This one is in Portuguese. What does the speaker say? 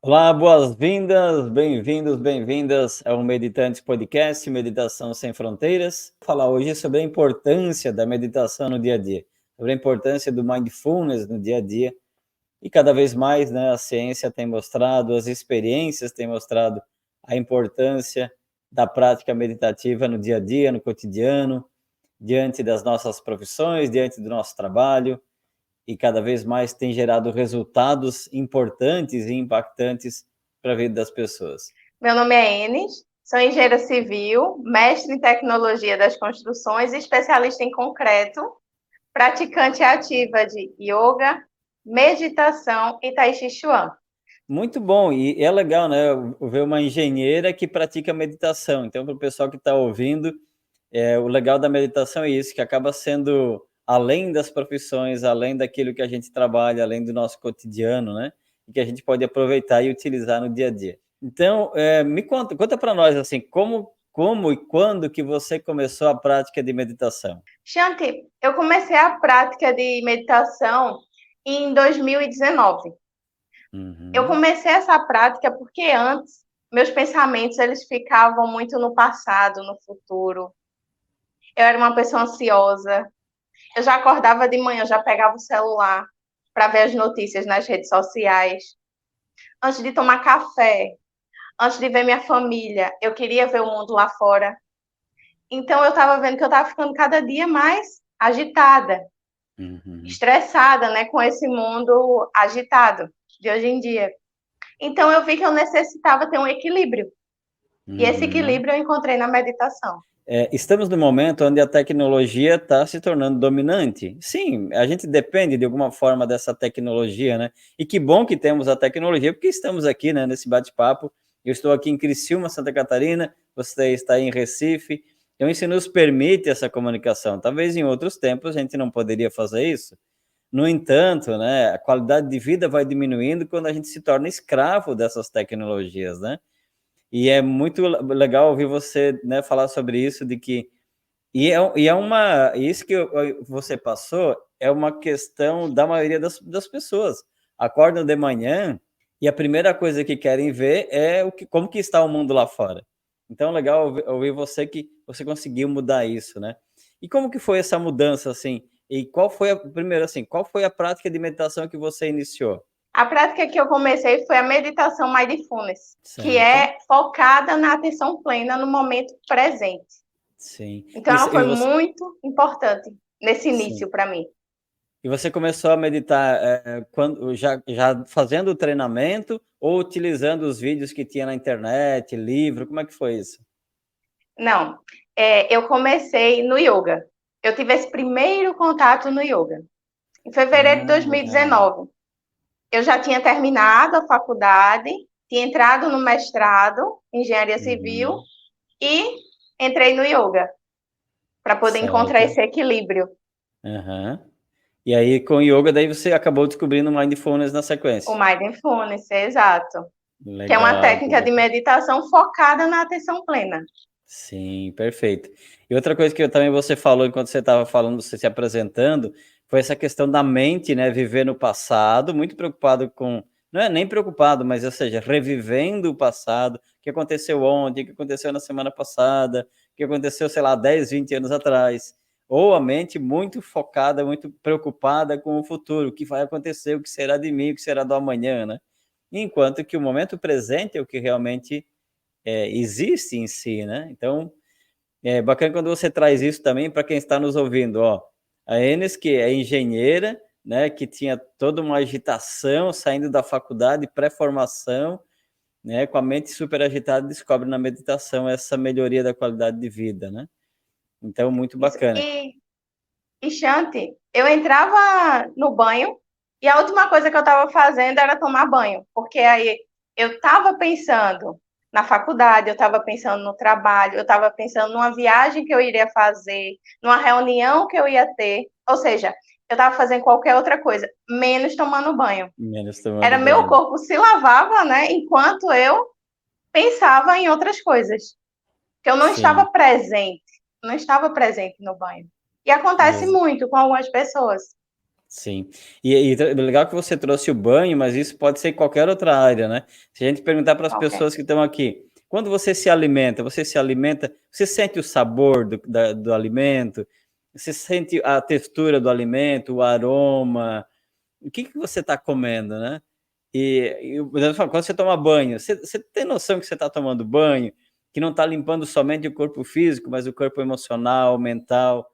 Olá, boas-vindas, bem-vindos, bem-vindas ao Meditantes Podcast, Meditação Sem Fronteiras. Vou falar hoje sobre a importância da meditação no dia a dia, sobre a importância do mindfulness no dia a dia. E cada vez mais, né, a ciência tem mostrado, as experiências têm mostrado a importância da prática meditativa no dia a dia, no cotidiano, diante das nossas profissões, diante do nosso trabalho, e cada vez mais tem gerado resultados importantes e impactantes para a vida das pessoas. Meu nome é Enes, sou engenheira civil, mestre em tecnologia das construções e especialista em concreto, praticante ativa de yoga, meditação e tai chi chuan. Muito bom, e é legal, né, ver uma engenheira que pratica meditação. Então, para o pessoal que está ouvindo, é, o legal da meditação é isso, que acaba sendo além das profissões, além daquilo que a gente trabalha, além do nosso cotidiano, né? E que a gente pode aproveitar e utilizar no dia a dia. Então, é, me conta, conta para nós assim, como, como e quando que você começou a prática de meditação? Shanti, eu comecei a prática de meditação em 2019. Uhum. Eu comecei essa prática porque antes meus pensamentos eles ficavam muito no passado, no futuro. Eu era uma pessoa ansiosa, eu já acordava de manhã, já pegava o celular para ver as notícias nas redes sociais. Antes de tomar café, antes de ver minha família, eu queria ver o mundo lá fora. Então eu estava vendo que eu estava ficando cada dia mais agitada, uhum. estressada, né, com esse mundo agitado de hoje em dia. Então eu vi que eu necessitava ter um equilíbrio. E esse uhum. equilíbrio eu encontrei na meditação. É, estamos no momento onde a tecnologia está se tornando dominante. Sim, a gente depende de alguma forma dessa tecnologia, né? E que bom que temos a tecnologia, porque estamos aqui, né, nesse bate-papo. Eu estou aqui em Criciúma, Santa Catarina, você está em Recife. Então, isso nos permite essa comunicação. Talvez em outros tempos a gente não poderia fazer isso. No entanto, né, a qualidade de vida vai diminuindo quando a gente se torna escravo dessas tecnologias, né? E é muito legal ouvir você né, falar sobre isso, de que. E é, e é uma. Isso que você passou é uma questão da maioria das, das pessoas. Acordam de manhã e a primeira coisa que querem ver é o que, como que está o mundo lá fora. Então, legal ouvir, ouvir você que você conseguiu mudar isso, né? E como que foi essa mudança, assim? E qual foi a primeira, assim, qual foi a prática de meditação que você iniciou? A prática que eu comecei foi a meditação mindfulness, certo. que é focada na atenção plena no momento presente. Sim. Então, ela foi você... muito importante nesse início para mim. E você começou a meditar é, quando já, já fazendo o treinamento ou utilizando os vídeos que tinha na internet, livro? Como é que foi isso? Não, é, eu comecei no yoga. Eu tive esse primeiro contato no yoga em fevereiro ah, de 2019 eu já tinha terminado a faculdade, tinha entrado no mestrado em engenharia uhum. civil uhum. e entrei no yoga para poder certo. encontrar esse equilíbrio. Uhum. E aí, com o yoga, daí você acabou descobrindo o mindfulness na sequência. O mindfulness, exato. Legal, que é uma técnica de meditação focada na atenção plena. Sim, perfeito. E outra coisa que eu, também você falou enquanto você estava falando, você se apresentando, foi essa questão da mente, né? Viver no passado, muito preocupado com. Não é nem preocupado, mas, ou seja, revivendo o passado, o que aconteceu ontem, o que aconteceu na semana passada, o que aconteceu, sei lá, 10, 20 anos atrás. Ou a mente muito focada, muito preocupada com o futuro, o que vai acontecer, o que será de mim, o que será do amanhã, né? Enquanto que o momento presente é o que realmente é, existe em si, né? Então, é bacana quando você traz isso também para quem está nos ouvindo, ó a Enes, que é engenheira, né, que tinha toda uma agitação saindo da faculdade, pré-formação, né, com a mente super agitada, descobre na meditação essa melhoria da qualidade de vida, né? Então, muito bacana. E, e Shanti, eu entrava no banho e a última coisa que eu estava fazendo era tomar banho, porque aí eu estava pensando na faculdade, eu estava pensando no trabalho, eu estava pensando numa viagem que eu iria fazer, numa reunião que eu ia ter. Ou seja, eu estava fazendo qualquer outra coisa, menos tomando banho. Menos tomando Era banho. meu corpo se lavava, né? Enquanto eu pensava em outras coisas. Que eu não Sim. estava presente, não estava presente no banho. E acontece muito com algumas pessoas. Sim. E, e legal que você trouxe o banho, mas isso pode ser em qualquer outra área, né? Se a gente perguntar para as okay. pessoas que estão aqui, quando você se alimenta, você se alimenta, você sente o sabor do, da, do alimento, você sente a textura do alimento, o aroma, o que, que você está comendo, né? E, e quando você toma banho, você, você tem noção que você está tomando banho, que não está limpando somente o corpo físico, mas o corpo emocional, mental.